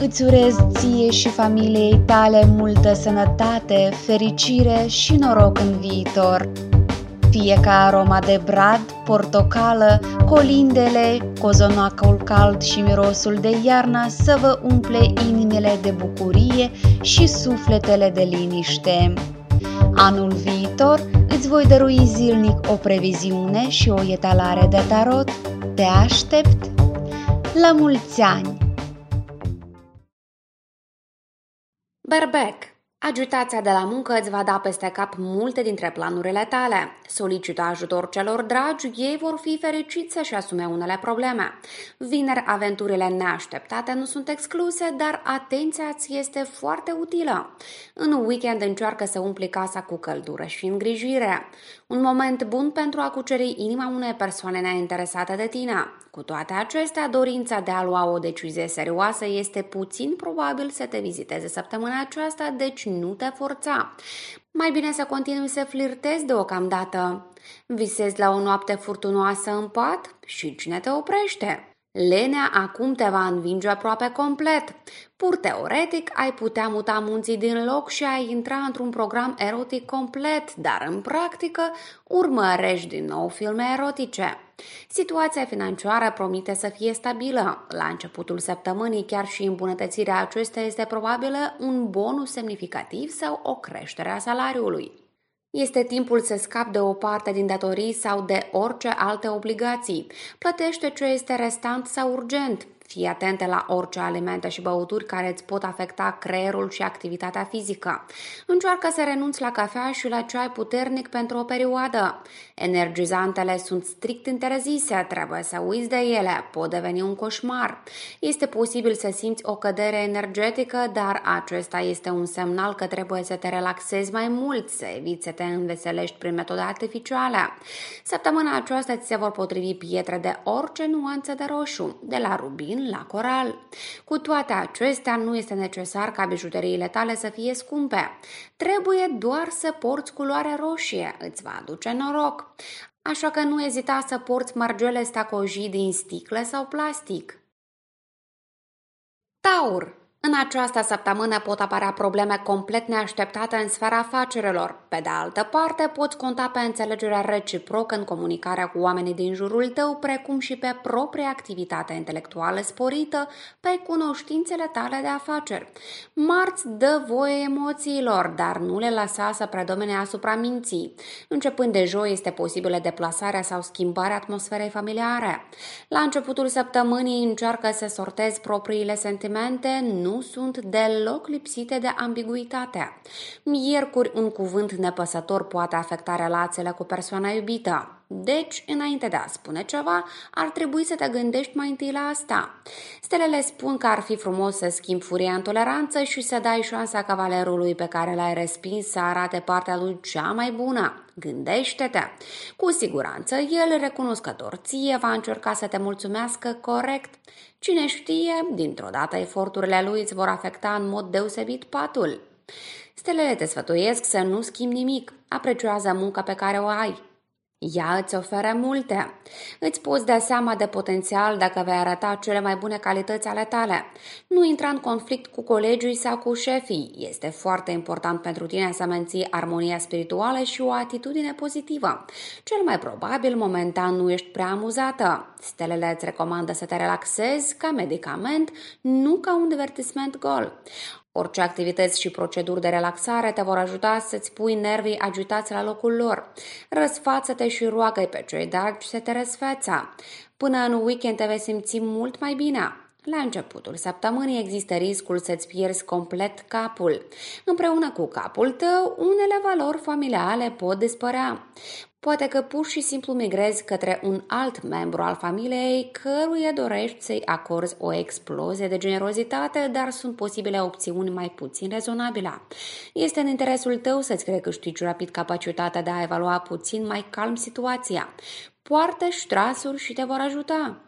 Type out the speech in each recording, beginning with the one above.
îți urez ție și familiei tale multă sănătate, fericire și noroc în viitor. Fie ca aroma de brad, portocală, colindele, cozonacul cald și mirosul de iarnă să vă umple inimile de bucurie și sufletele de liniște. Anul viitor îți voi dărui zilnic o previziune și o etalare de tarot. Te aștept! La mulți ani! Barbec Agitația de la muncă îți va da peste cap multe dintre planurile tale. Solicită ajutor celor dragi, ei vor fi fericiți să-și asume unele probleme. Vineri, aventurile neașteptate nu sunt excluse, dar atenția ți este foarte utilă. În weekend încearcă să umpli casa cu căldură și îngrijire. Un moment bun pentru a cuceri inima unei persoane neinteresate de tine. Cu toate acestea, dorința de a lua o decizie serioasă este puțin probabil să te viziteze săptămâna aceasta, deci nu te forța. Mai bine să continui să flirtezi deocamdată. Visezi la o noapte furtunoasă în pat și cine te oprește? Lenea acum te va învinge aproape complet. Pur teoretic, ai putea muta munții din loc și ai intra într-un program erotic complet, dar în practică urmărești din nou filme erotice. Situația financiară promite să fie stabilă. La începutul săptămânii, chiar și îmbunătățirea acestea este probabilă un bonus semnificativ sau o creștere a salariului. Este timpul să scapi de o parte din datorii sau de orice alte obligații. Plătește ce este restant sau urgent. Fii atentă la orice alimente și băuturi care îți pot afecta creierul și activitatea fizică. Încearcă să renunți la cafea și la ceai puternic pentru o perioadă. Energizantele sunt strict interzise, trebuie să uiți de ele, pot deveni un coșmar. Este posibil să simți o cădere energetică, dar acesta este un semnal că trebuie să te relaxezi mai mult, să eviți să te înveselești prin metode artificiale. Săptămâna aceasta ți se vor potrivi pietre de orice nuanță de roșu, de la rubin vin la coral. Cu toate acestea, nu este necesar ca bijuteriile tale să fie scumpe. Trebuie doar să porți culoare roșie, îți va aduce noroc. Așa că nu ezita să porți margele stacojii din sticlă sau plastic. Taur în această săptămână pot apărea probleme complet neașteptate în sfera afacerilor. Pe de altă parte, poți conta pe înțelegerea reciprocă în comunicarea cu oamenii din jurul tău, precum și pe propria activitate intelectuală sporită, pe cunoștințele tale de afaceri. Marți dă voie emoțiilor, dar nu le lăsa să predomine asupra minții. Începând de joi este posibilă deplasarea sau schimbarea atmosferei familiare. La începutul săptămânii încearcă să sortezi propriile sentimente, nu sunt deloc lipsite de ambiguitate. Miercuri, un cuvânt nepăsător poate afecta relațiile cu persoana iubită. Deci, înainte de a spune ceva, ar trebui să te gândești mai întâi la asta. Stelele spun că ar fi frumos să schimbi furia în toleranță și să dai șansa cavalerului pe care l-ai respins să arate partea lui cea mai bună. Gândește-te! Cu siguranță, el, recunoscător ție, va încerca să te mulțumească corect. Cine știe, dintr-o dată eforturile lui îți vor afecta în mod deosebit patul. Stelele te sfătuiesc să nu schimbi nimic. Aprecioază munca pe care o ai. Ea îți oferă multe. Îți poți da seama de potențial dacă vei arăta cele mai bune calități ale tale. Nu intra în conflict cu colegii sau cu șefii. Este foarte important pentru tine să menții armonia spirituală și o atitudine pozitivă. Cel mai probabil, momentan nu ești prea amuzată. Stelele îți recomandă să te relaxezi ca medicament, nu ca un divertisment gol. Orice activități și proceduri de relaxare te vor ajuta să-ți pui nervii agitați la locul lor. Răsfață-te și roagă pe cei dragi să te răsfeța. Până în weekend te vei simți mult mai bine. La începutul săptămânii există riscul să-ți pierzi complet capul. Împreună cu capul tău, unele valori familiale pot dispărea. Poate că pur și simplu migrezi către un alt membru al familiei căruia dorești să-i acorzi o explozie de generozitate, dar sunt posibile opțiuni mai puțin rezonabile. Este în interesul tău să-ți recâștigi rapid capacitatea de a evalua puțin mai calm situația. Poartă ștrasuri și te vor ajuta.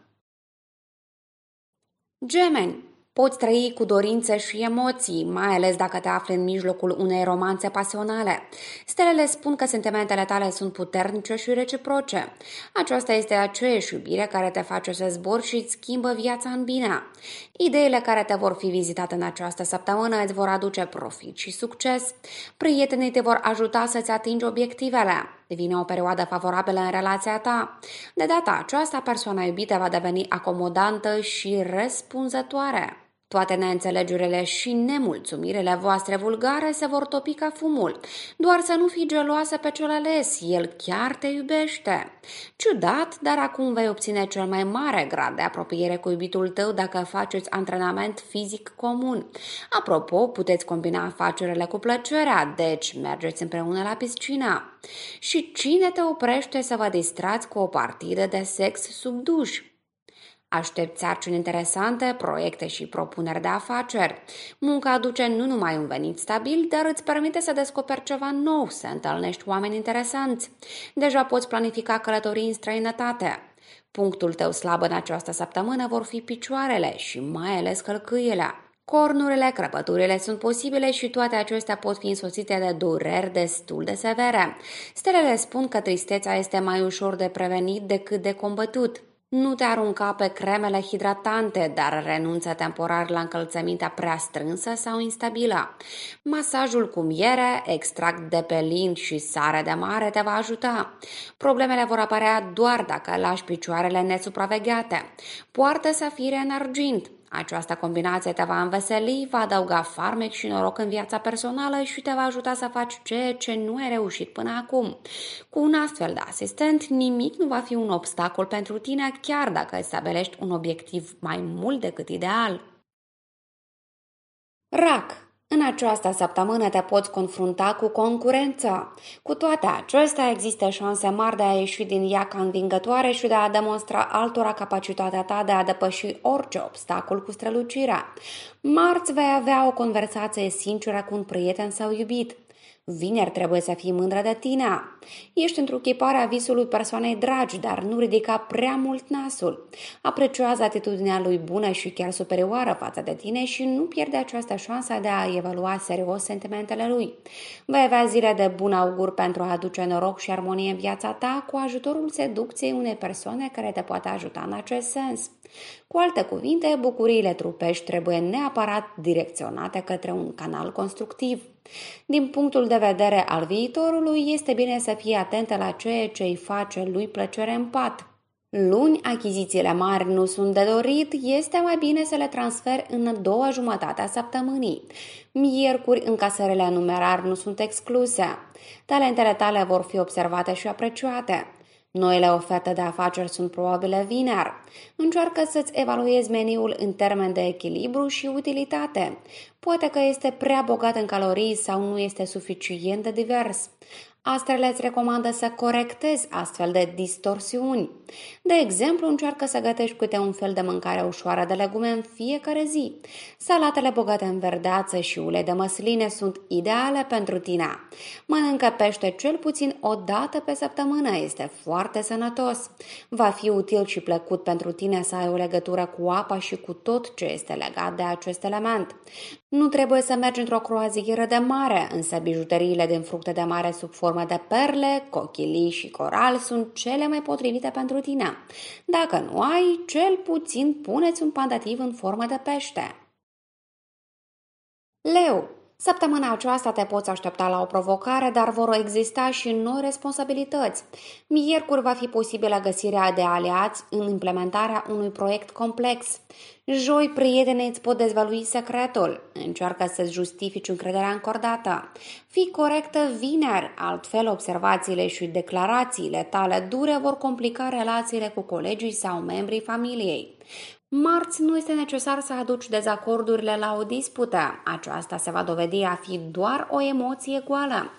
Gemeni, Poți trăi cu dorințe și emoții, mai ales dacă te afli în mijlocul unei romanțe pasionale. Stelele spun că sentimentele tale sunt puternice și reciproce. Aceasta este aceeași iubire care te face să zbori și îți schimbă viața în bine. Ideile care te vor fi vizitate în această săptămână îți vor aduce profit și succes. Prietenii te vor ajuta să-ți atingi obiectivele. Devine o perioadă favorabilă în relația ta. De data aceasta, persoana iubită va deveni acomodantă și răspunzătoare. Toate neînțelegerile și nemulțumirile voastre vulgare se vor topi ca fumul. Doar să nu fii geloasă pe cel ales, el chiar te iubește. Ciudat, dar acum vei obține cel mai mare grad de apropiere cu iubitul tău dacă faceți antrenament fizic comun. Apropo, puteți combina afacerile cu plăcerea, deci mergeți împreună la piscina. Și cine te oprește să vă distrați cu o partidă de sex sub duș? Aștept sarcini interesante, proiecte și propuneri de afaceri. Munca aduce nu numai un venit stabil, dar îți permite să descoperi ceva nou, să întâlnești oameni interesanți. Deja poți planifica călătorii în străinătate. Punctul tău slab în această săptămână vor fi picioarele și mai ales călcâiele. Cornurile, crăpăturile sunt posibile și toate acestea pot fi însoțite de dureri destul de severe. Stelele spun că tristețea este mai ușor de prevenit decât de combătut. Nu te arunca pe cremele hidratante, dar renunță temporar la încălțămintea prea strânsă sau instabilă. Masajul cu miere, extract de pelin și sare de mare te va ajuta. Problemele vor apărea doar dacă lași picioarele nesupravegheate. Poartă safire în argint. Această combinație te va înveseli, va adăuga farmec și noroc în viața personală și te va ajuta să faci ceea ce nu ai reușit până acum. Cu un astfel de asistent, nimic nu va fi un obstacol pentru tine, chiar dacă îți stabilești un obiectiv mai mult decât ideal. Rac în această săptămână te poți confrunta cu concurența. Cu toate acestea, există șanse mari de a ieși din ea ca învingătoare și de a demonstra altora capacitatea ta de a depăși orice obstacol cu strălucirea. Marți vei avea o conversație sinceră cu un prieten sau iubit. Vineri trebuie să fii mândră de tine. Ești într-o chipare a visului persoanei dragi, dar nu ridica prea mult nasul. Apreciază atitudinea lui bună și chiar superioară față de tine și nu pierde această șansă de a evalua serios sentimentele lui. Vei avea zile de bun augur pentru a aduce noroc și armonie în viața ta cu ajutorul seducției unei persoane care te poate ajuta în acest sens. Cu alte cuvinte, bucuriile trupești trebuie neapărat direcționate către un canal constructiv. Din punctul de vedere al viitorului, este bine să fie atentă la ceea ce îi face lui plăcere în pat. Luni, achizițiile mari nu sunt de dorit, este mai bine să le transfer în a doua jumătate a săptămânii. Miercuri, încasările numerar nu sunt excluse. Talentele tale vor fi observate și apreciate. Noile oferte de afaceri sunt probabile vineri. Încearcă să-ți evaluezi meniul în termen de echilibru și utilitate. Poate că este prea bogat în calorii sau nu este suficient de divers. Astrele îți recomandă să corectezi astfel de distorsiuni. De exemplu, încearcă să gătești câte un fel de mâncare ușoară de legume în fiecare zi. Salatele bogate în verdeață și ulei de măsline sunt ideale pentru tine. Mănâncă pește cel puțin o dată pe săptămână, este foarte sănătos. Va fi util și plăcut pentru tine să ai o legătură cu apa și cu tot ce este legat de acest element. Nu trebuie să mergi într-o croazieră de mare, însă bijuteriile din fructe de mare sub formă de perle, cochilii și coral sunt cele mai potrivite pentru tine. Dacă nu ai, cel puțin puneți un pandativ în formă de pește. Leu, Săptămâna aceasta te poți aștepta la o provocare, dar vor exista și noi responsabilități. Miercuri va fi posibilă găsirea de aliați în implementarea unui proiect complex. Joi, prietenii îți pot dezvălui secretul. Încearcă să-ți justifici încrederea încordată. Fii corectă vineri, altfel observațiile și declarațiile tale dure vor complica relațiile cu colegii sau membrii familiei. Marți nu este necesar să aduci dezacordurile la o dispută. Aceasta se va dovedi a fi doar o emoție goală.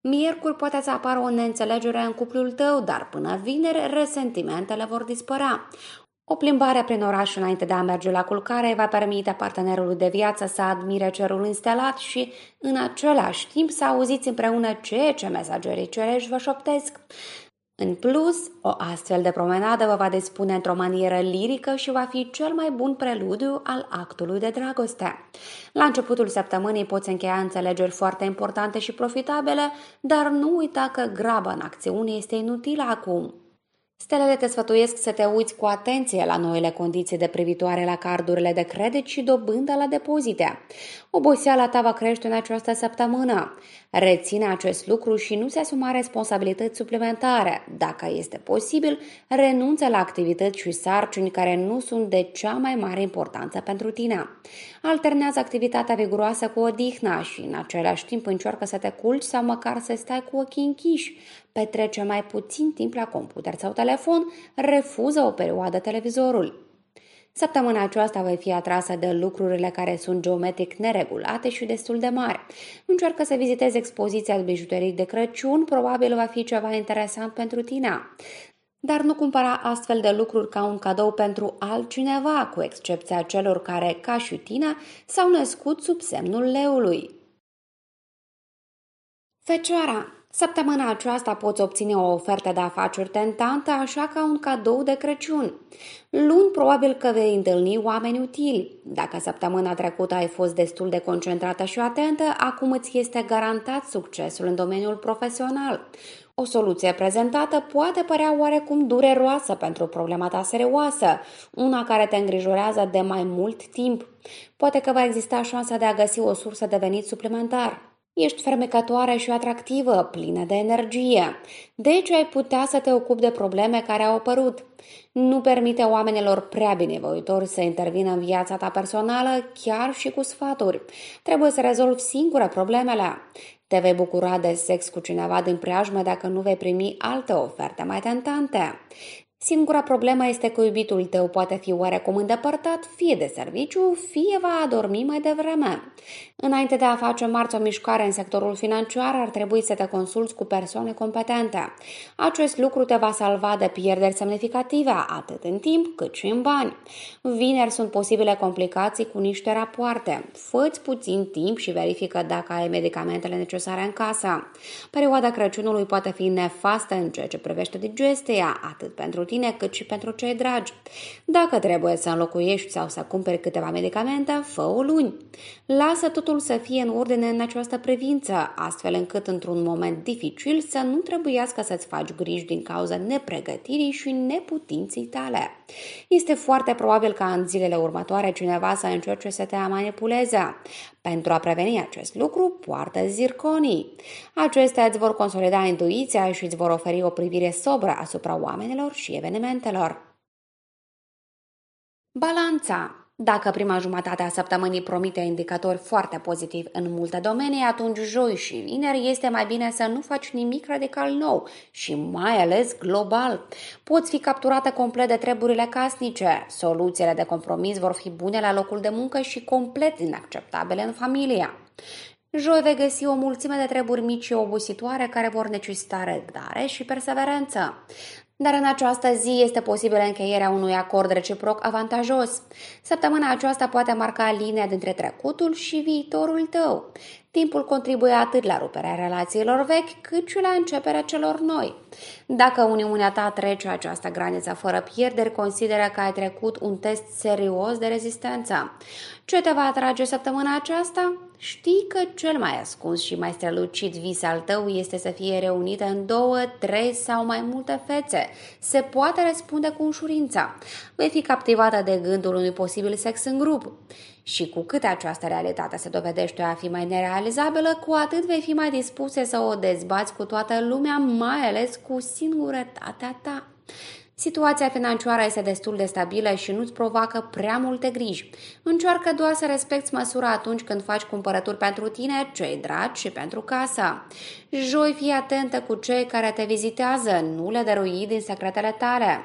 Miercuri poate să apară o neînțelegere în cuplul tău, dar până vineri resentimentele vor dispărea. O plimbare prin oraș înainte de a merge la culcare va permite partenerului de viață să admire cerul instalat și, în același timp, să auziți împreună ceea ce mesagerii cerești vă șoptesc. În plus, o astfel de promenadă vă va dispune într-o manieră lirică și va fi cel mai bun preludiu al actului de dragoste. La începutul săptămânii poți încheia înțelegeri foarte importante și profitabile, dar nu uita că graba în acțiune este inutilă acum. Stelele te sfătuiesc să te uiți cu atenție la noile condiții de privitoare la cardurile de credit și dobândă la depozite. Oboseala ta va crește în această săptămână. Reține acest lucru și nu se asuma responsabilități suplimentare. Dacă este posibil, renunță la activități și sarcini care nu sunt de cea mai mare importanță pentru tine. Alternează activitatea viguroasă cu odihna și în același timp încearcă să te culci sau măcar să stai cu ochii închiși. Petrece mai puțin timp la computer sau telefon, refuză o perioadă televizorul. Săptămâna aceasta vei fi atrasă de lucrurile care sunt geometric neregulate și destul de mari. Încearcă să vizitezi expoziția de bijuterii de Crăciun, probabil va fi ceva interesant pentru tine. Dar nu cumpăra astfel de lucruri ca un cadou pentru altcineva, cu excepția celor care, ca și tine, s-au născut sub semnul leului. Fecioara Săptămâna aceasta poți obține o ofertă de afaceri tentantă, așa ca un cadou de Crăciun. Luni probabil că vei întâlni oameni utili. Dacă săptămâna trecută ai fost destul de concentrată și atentă, acum îți este garantat succesul în domeniul profesional. O soluție prezentată poate părea oarecum dureroasă pentru problema ta serioasă, una care te îngrijorează de mai mult timp. Poate că va exista șansa de a găsi o sursă de venit suplimentar. Ești fermecătoare și atractivă, plină de energie. Deci ai putea să te ocupi de probleme care au apărut. Nu permite oamenilor prea binevoitori să intervină în viața ta personală, chiar și cu sfaturi. Trebuie să rezolvi singură problemele. Te vei bucura de sex cu cineva din preajmă dacă nu vei primi alte oferte mai tentante. Singura problemă este că iubitul tău poate fi oarecum îndepărtat, fie de serviciu, fie va adormi mai devreme. Înainte de a face marți o mișcare în sectorul financiar, ar trebui să te consulți cu persoane competente. Acest lucru te va salva de pierderi semnificative, atât în timp cât și în bani. Vineri sunt posibile complicații cu niște rapoarte. Făți puțin timp și verifică dacă ai medicamentele necesare în casă. Perioada Crăciunului poate fi nefastă în ceea ce privește digestia, atât pentru tine cât și pentru cei dragi. Dacă trebuie să înlocuiești sau să cumperi câteva medicamente, fă-o luni. Lasă totul să fie în ordine în această privință, astfel încât într-un moment dificil să nu trebuiască să-ți faci griji din cauza nepregătirii și neputinții tale. Este foarte probabil ca în zilele următoare cineva să încerce să te manipuleze. Pentru a preveni acest lucru, poartă zirconii. Acestea îți vor consolida intuiția și îți vor oferi o privire sobră asupra oamenilor și evenimentelor. Balanța dacă prima jumătate a săptămânii promite indicatori foarte pozitivi în multe domenii, atunci joi și vineri este mai bine să nu faci nimic radical nou și mai ales global. Poți fi capturată complet de treburile casnice. Soluțiile de compromis vor fi bune la locul de muncă și complet inacceptabile în familia. Joi vei găsi o mulțime de treburi mici și obositoare care vor necesita răbdare și perseverență. Dar în această zi este posibilă încheierea unui acord reciproc avantajos. Săptămâna aceasta poate marca linia dintre trecutul și viitorul tău. Timpul contribuie atât la ruperea relațiilor vechi, cât și la începerea celor noi. Dacă uniunea ta trece această graniță fără pierderi, consideră că ai trecut un test serios de rezistență. Ce te va atrage săptămâna aceasta? Știi că cel mai ascuns și mai strălucit vis al tău este să fie reunită în două, trei sau mai multe fețe. Se poate răspunde cu ușurință. Vei fi captivată de gândul unui posibil sex în grup. Și cu cât această realitate se dovedește a fi mai nerealizabilă, cu atât vei fi mai dispuse să o dezbați cu toată lumea, mai ales cu singurătatea ta. Situația financiară este destul de stabilă și nu-ți provoacă prea multe griji. Încearcă doar să respecti măsura atunci când faci cumpărături pentru tine, cei dragi și pentru casa. Joi fii atentă cu cei care te vizitează, nu le dărui din secretele tale.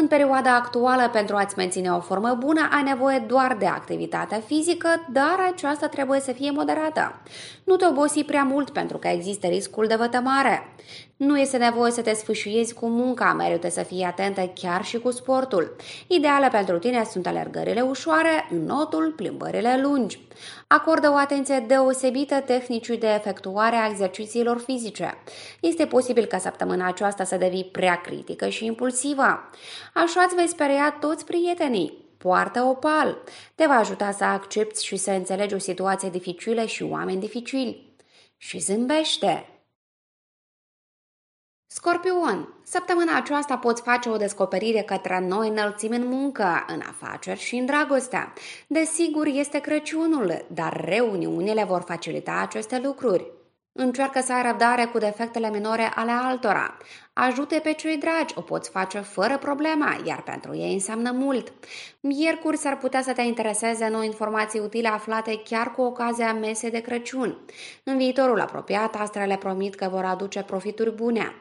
În perioada actuală, pentru a-ți menține o formă bună, ai nevoie doar de activitate fizică, dar aceasta trebuie să fie moderată. Nu te obosi prea mult pentru că există riscul de vătămare. Nu este nevoie să te sfâșiezi cu munca, merită să fii atentă chiar și cu sportul. Ideale pentru tine sunt alergările ușoare, notul, plimbările lungi. Acordă o atenție deosebită tehnicii de efectuare a exercițiilor fizice. Este posibil ca săptămâna aceasta să devii prea critică și impulsivă. Așa îți vei speria toți prietenii. Poartă opal. Te va ajuta să accepti și să înțelegi o situație dificilă și oameni dificili. Și zâmbește. Scorpion, săptămâna aceasta poți face o descoperire către noi înălțimi în muncă, în afaceri și în dragostea. Desigur, este Crăciunul, dar reuniunile vor facilita aceste lucruri. Încearcă să ai răbdare cu defectele minore ale altora. Ajute pe cei dragi, o poți face fără problema, iar pentru ei înseamnă mult. Miercuri s-ar putea să te intereseze noi informații utile aflate chiar cu ocazia mesei de Crăciun. În viitorul apropiat, astrele promit că vor aduce profituri bune.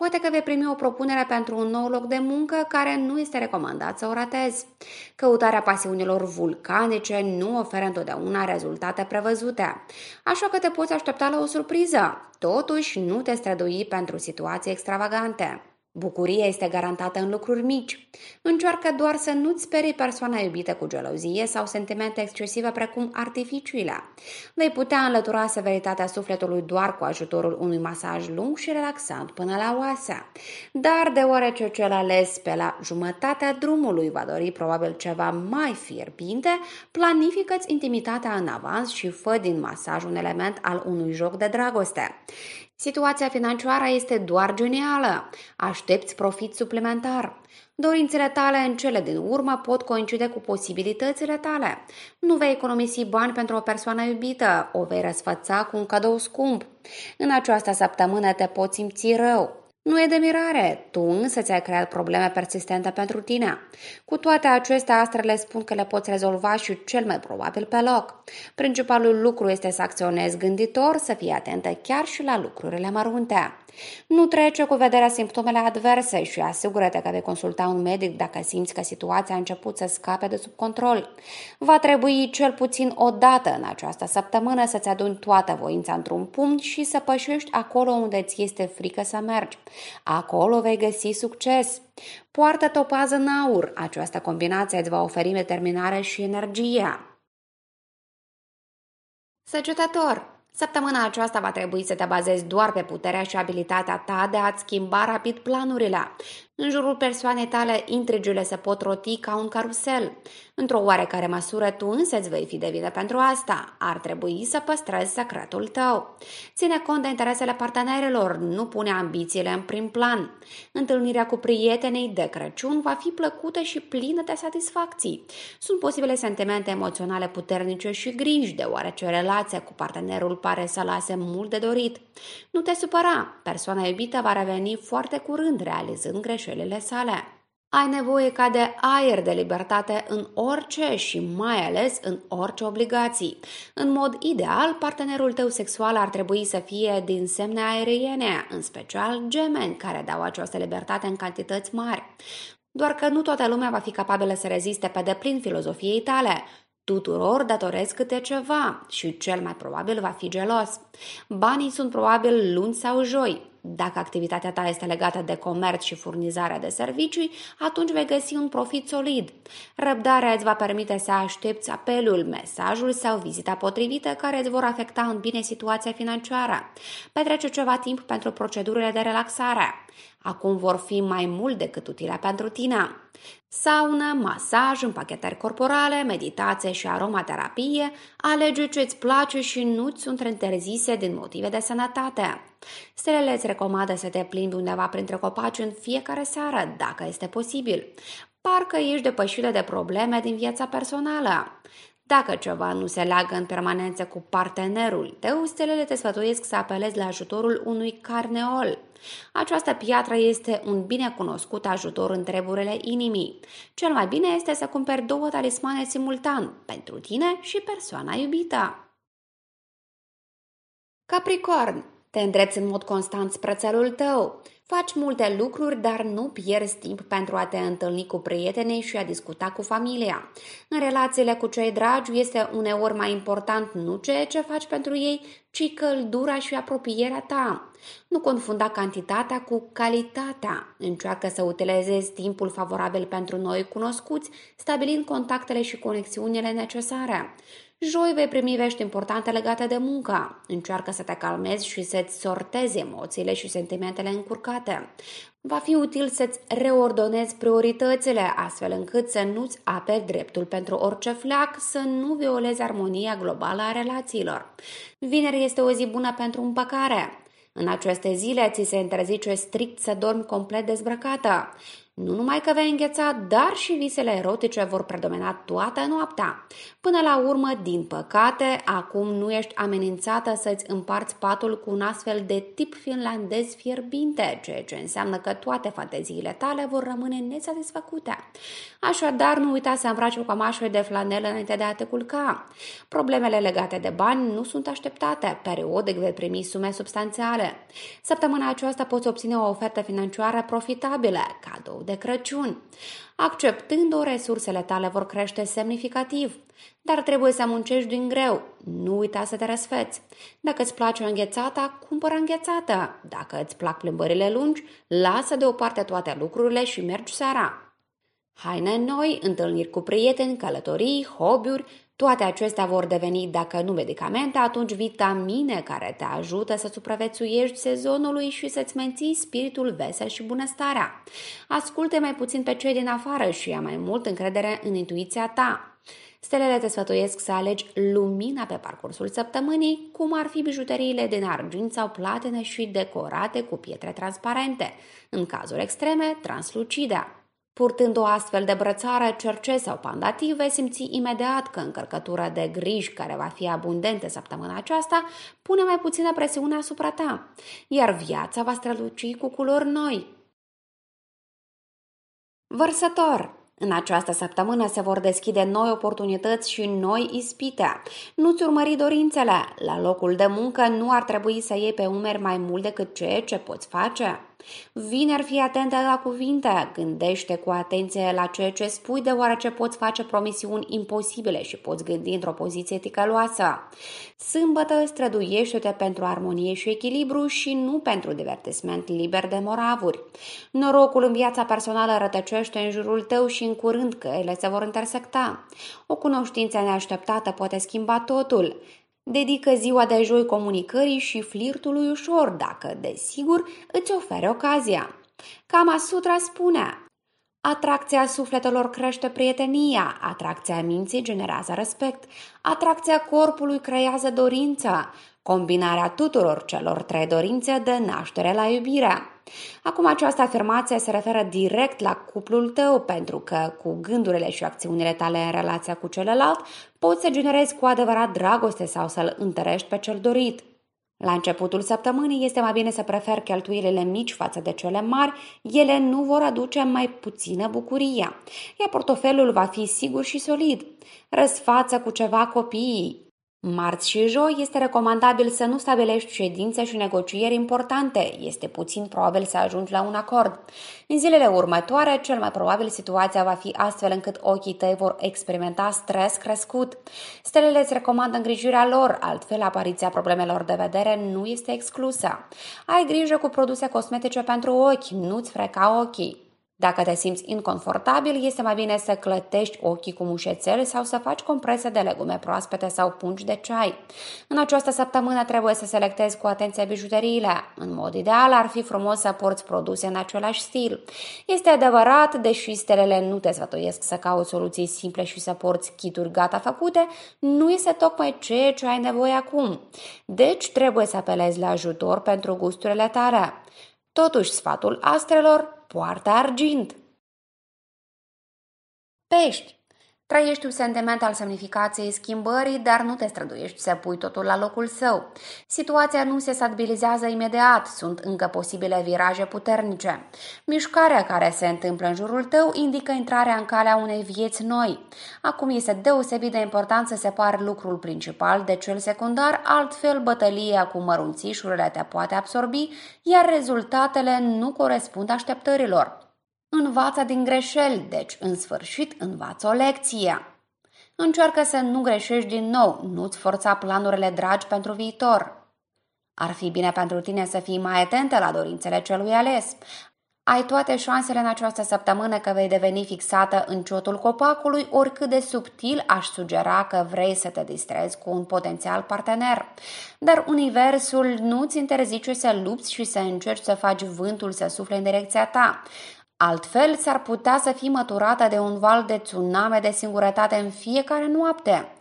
Poate că vei primi o propunere pentru un nou loc de muncă care nu este recomandat să o ratezi. Căutarea pasiunilor vulcanice nu oferă întotdeauna rezultate prevăzute, așa că te poți aștepta la o surpriză. Totuși, nu te strădui pentru situații extravagante. Bucuria este garantată în lucruri mici. Încearcă doar să nu-ți sperii persoana iubită cu gelozie sau sentimente excesive precum artificiile. Vei putea înlătura severitatea sufletului doar cu ajutorul unui masaj lung și relaxant până la oase. Dar deoarece cel ales pe la jumătatea drumului va dori probabil ceva mai fierbinte, planifică-ți intimitatea în avans și fă din masaj un element al unui joc de dragoste. Situația financiară este doar genială. Aștepți profit suplimentar. Dorințele tale în cele din urmă pot coincide cu posibilitățile tale. Nu vei economisi bani pentru o persoană iubită, o vei răsfăța cu un cadou scump. În această săptămână te poți simți rău. Nu e de mirare, tu însă ți-ai creat probleme persistente pentru tine. Cu toate acestea, astrele spun că le poți rezolva și cel mai probabil pe loc. Principalul lucru este să acționezi gânditor, să fii atentă chiar și la lucrurile mărunte. Nu trece cu vederea simptomele adverse și asigură-te că vei consulta un medic dacă simți că situația a început să scape de sub control. Va trebui cel puțin o dată în această săptămână să-ți aduni toată voința într-un punct și să pășești acolo unde ți este frică să mergi. Acolo vei găsi succes. Poartă topază în aur. Această combinație îți va oferi determinare și energie. Săgetător Săptămâna aceasta va trebui să te bazezi doar pe puterea și abilitatea ta de a-ți schimba rapid planurile. În jurul persoanei tale, intrigile se pot roti ca un carusel. Într-o oarecare măsură, tu însă îți vei fi de vină pentru asta. Ar trebui să păstrezi secretul tău. Ține cont de interesele partenerilor, nu pune ambițiile în prim plan. Întâlnirea cu prietenii de Crăciun va fi plăcută și plină de satisfacții. Sunt posibile sentimente emoționale puternice și griji, deoarece relația cu partenerul pare să lase mult de dorit. Nu te supăra, persoana iubită va reveni foarte curând realizând greșeli greșelile sale. Ai nevoie ca de aer de libertate în orice și mai ales în orice obligații. În mod ideal, partenerul tău sexual ar trebui să fie din semne aeriene, în special gemeni, care dau această libertate în cantități mari. Doar că nu toată lumea va fi capabilă să reziste pe deplin filozofiei tale. Tuturor datorezi câte ceva și cel mai probabil va fi gelos. Banii sunt probabil lunți sau joi. Dacă activitatea ta este legată de comerț și furnizarea de servicii, atunci vei găsi un profit solid. Răbdarea îți va permite să aștepți apelul, mesajul sau vizita potrivită care îți vor afecta în bine situația financiară. Petrece ceva timp pentru procedurile de relaxare. Acum vor fi mai mult decât utile pentru tine. Saună, masaj, împachetări corporale, meditație și aromaterapie, alege ce îți place și nu-ți sunt interzise din motive de sănătate. Stelele îți recomandă să te plimbi undeva printre copaci în fiecare seară, dacă este posibil. Parcă ești depășită de probleme din viața personală. Dacă ceva nu se leagă în permanență cu partenerul tău, stelele te sfătuiesc să apelezi la ajutorul unui carneol. Această piatră este un bine cunoscut ajutor în treburile inimii. Cel mai bine este să cumperi două talismane simultan, pentru tine și persoana iubită. Capricorn, te îndrepți în mod constant spre țelul tău. Faci multe lucruri, dar nu pierzi timp pentru a te întâlni cu prietenii și a discuta cu familia. În relațiile cu cei dragi este uneori mai important nu ceea ce faci pentru ei, ci căldura și apropierea ta. Nu confunda cantitatea cu calitatea. Încearcă să utilizezi timpul favorabil pentru noi cunoscuți, stabilind contactele și conexiunile necesare. Joi vei primi vești importante legate de muncă. Încearcă să te calmezi și să-ți sortezi emoțiile și sentimentele încurcate. Va fi util să-ți reordonezi prioritățile, astfel încât să nu-ți aperi dreptul pentru orice fleac, să nu violezi armonia globală a relațiilor. Vineri este o zi bună pentru împăcare. În aceste zile ți se interzice strict să dormi complet dezbrăcată. Nu numai că vei îngheța, dar și visele erotice vor predomina toată noaptea. Până la urmă, din păcate, acum nu ești amenințată să-ți împarți patul cu un astfel de tip finlandez fierbinte, ceea ce înseamnă că toate fanteziile tale vor rămâne nesatisfăcute. Așadar, nu uita să îmbraci o cămașă de flanelă înainte de a te culca. Problemele legate de bani nu sunt așteptate. Periodic vei primi sume substanțiale. Săptămâna aceasta poți obține o ofertă financiară profitabilă, cadou de Crăciun. Acceptând-o, resursele tale vor crește semnificativ, dar trebuie să muncești din greu. Nu uita să te răsfeți. Dacă îți place înghețata, cumpără înghețată. Dacă îți plac plimbările lungi, lasă deoparte toate lucrurile și mergi seara. Haine noi, întâlniri cu prieteni, călătorii, hobby-uri, toate acestea vor deveni, dacă nu medicamente, atunci vitamine care te ajută să supraviețuiești sezonului și să-ți menții spiritul vesel și bunăstarea. Ascultă mai puțin pe cei din afară și ia mai mult încredere în intuiția ta. Stelele te sfătuiesc să alegi lumina pe parcursul săptămânii, cum ar fi bijuteriile din argint sau platine și decorate cu pietre transparente, în cazuri extreme, translucide. Purtând o astfel de brățară, cerce sau pandativ, vei simți imediat că încărcătura de griji care va fi abundentă săptămâna aceasta pune mai puțină presiune asupra ta, iar viața va străluci cu culori noi. Vărsător în această săptămână se vor deschide noi oportunități și noi ispite. Nu-ți urmări dorințele. La locul de muncă nu ar trebui să iei pe umeri mai mult decât ceea ce poți face. Vineri fii atentă la cuvinte, gândește cu atenție la ceea ce spui deoarece poți face promisiuni imposibile și poți gândi într-o poziție ticăloasă. Sâmbătă străduiește-te pentru armonie și echilibru și nu pentru divertisment liber de moravuri. Norocul în viața personală rătăcește în jurul tău și în curând că ele se vor intersecta. O cunoștință neașteptată poate schimba totul. Dedică ziua de joi comunicării și flirtului ușor, dacă, desigur, îți ofere ocazia. Kama Sutra spune, Atracția sufletelor crește prietenia, atracția minții generează respect, atracția corpului creează dorința, combinarea tuturor celor trei dorințe de naștere la iubire. Acum această afirmație se referă direct la cuplul tău, pentru că cu gândurile și acțiunile tale în relația cu celălalt poți să generezi cu adevărat dragoste sau să-l întărești pe cel dorit. La începutul săptămânii este mai bine să prefer cheltuielile mici față de cele mari, ele nu vor aduce mai puțină bucurie, iar portofelul va fi sigur și solid. Răsfață cu ceva copiii, Marți și joi este recomandabil să nu stabilești ședințe și negocieri importante. Este puțin probabil să ajungi la un acord. În zilele următoare, cel mai probabil situația va fi astfel încât ochii tăi vor experimenta stres crescut. Stelele îți recomandă îngrijirea lor, altfel apariția problemelor de vedere nu este exclusă. Ai grijă cu produse cosmetice pentru ochi, nu-ți freca ochii. Dacă te simți inconfortabil, este mai bine să clătești ochii cu mușețele sau să faci comprese de legume proaspete sau pungi de ceai. În această săptămână trebuie să selectezi cu atenție bijuteriile. În mod ideal ar fi frumos să porți produse în același stil. Este adevărat, deși stelele nu te sfătuiesc să cauți soluții simple și să porți kituri gata făcute, nu este tocmai ceea ce ai nevoie acum. Deci trebuie să apelezi la ajutor pentru gusturile tale. Totuși, sfatul astrelor poartă argint. Pești Trăiești un sentiment al semnificației schimbării, dar nu te străduiești să pui totul la locul său. Situația nu se stabilizează imediat, sunt încă posibile viraje puternice. Mișcarea care se întâmplă în jurul tău indică intrarea în calea unei vieți noi. Acum este deosebit de important să separi lucrul principal de cel secundar, altfel bătălia cu mărunțișurile te poate absorbi, iar rezultatele nu corespund așteptărilor. Învață din greșeli, deci în sfârșit învață o lecție. Încearcă să nu greșești din nou, nu-ți forța planurile dragi pentru viitor. Ar fi bine pentru tine să fii mai atentă la dorințele celui ales. Ai toate șansele în această săptămână că vei deveni fixată în ciotul copacului, oricât de subtil aș sugera că vrei să te distrezi cu un potențial partener. Dar universul nu-ți interzice să lupți și să încerci să faci vântul să sufle în direcția ta. Altfel, s-ar putea să fii măturată de un val de tsunami de singurătate în fiecare noapte.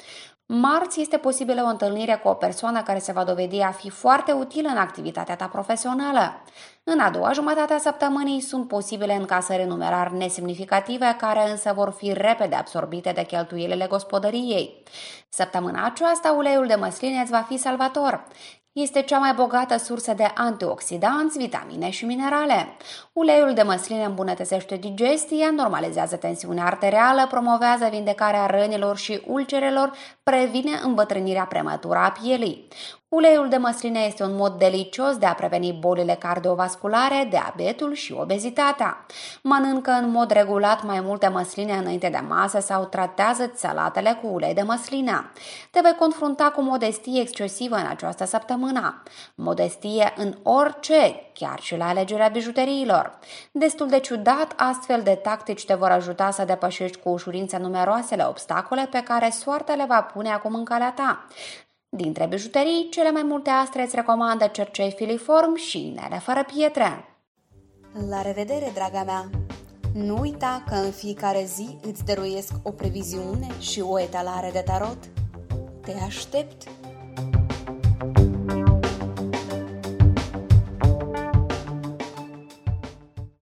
Marți este posibilă o întâlnire cu o persoană care se va dovedi a fi foarte utilă în activitatea ta profesională. În a doua jumătate a săptămânii sunt posibile încasări numerar nesemnificative, care însă vor fi repede absorbite de cheltuielile gospodăriei. Săptămâna aceasta, uleiul de măsline îți va fi salvator. Este cea mai bogată sursă de antioxidanți, vitamine și minerale. Uleiul de măsline îmbunătățește digestia, normalizează tensiunea arterială, promovează vindecarea rănilor și ulcerelor, previne îmbătrânirea prematură a pielii. Uleiul de măsline este un mod delicios de a preveni bolile cardiovasculare, diabetul și obezitatea. Mănâncă în mod regulat mai multe măsline înainte de masă sau tratează salatele cu ulei de măsline. Te vei confrunta cu modestie excesivă în această săptămână. Modestie în orice, chiar și la alegerea bijuteriilor. Destul de ciudat, astfel de tactici te vor ajuta să depășești cu ușurință numeroasele obstacole pe care soarta le va pune acum în calea ta. Dintre bijuterii, cele mai multe astre îți recomandă cercei filiform și inele fără pietre. La revedere, draga mea! Nu uita că în fiecare zi îți dăruiesc o previziune și o etalare de tarot. Te aștept!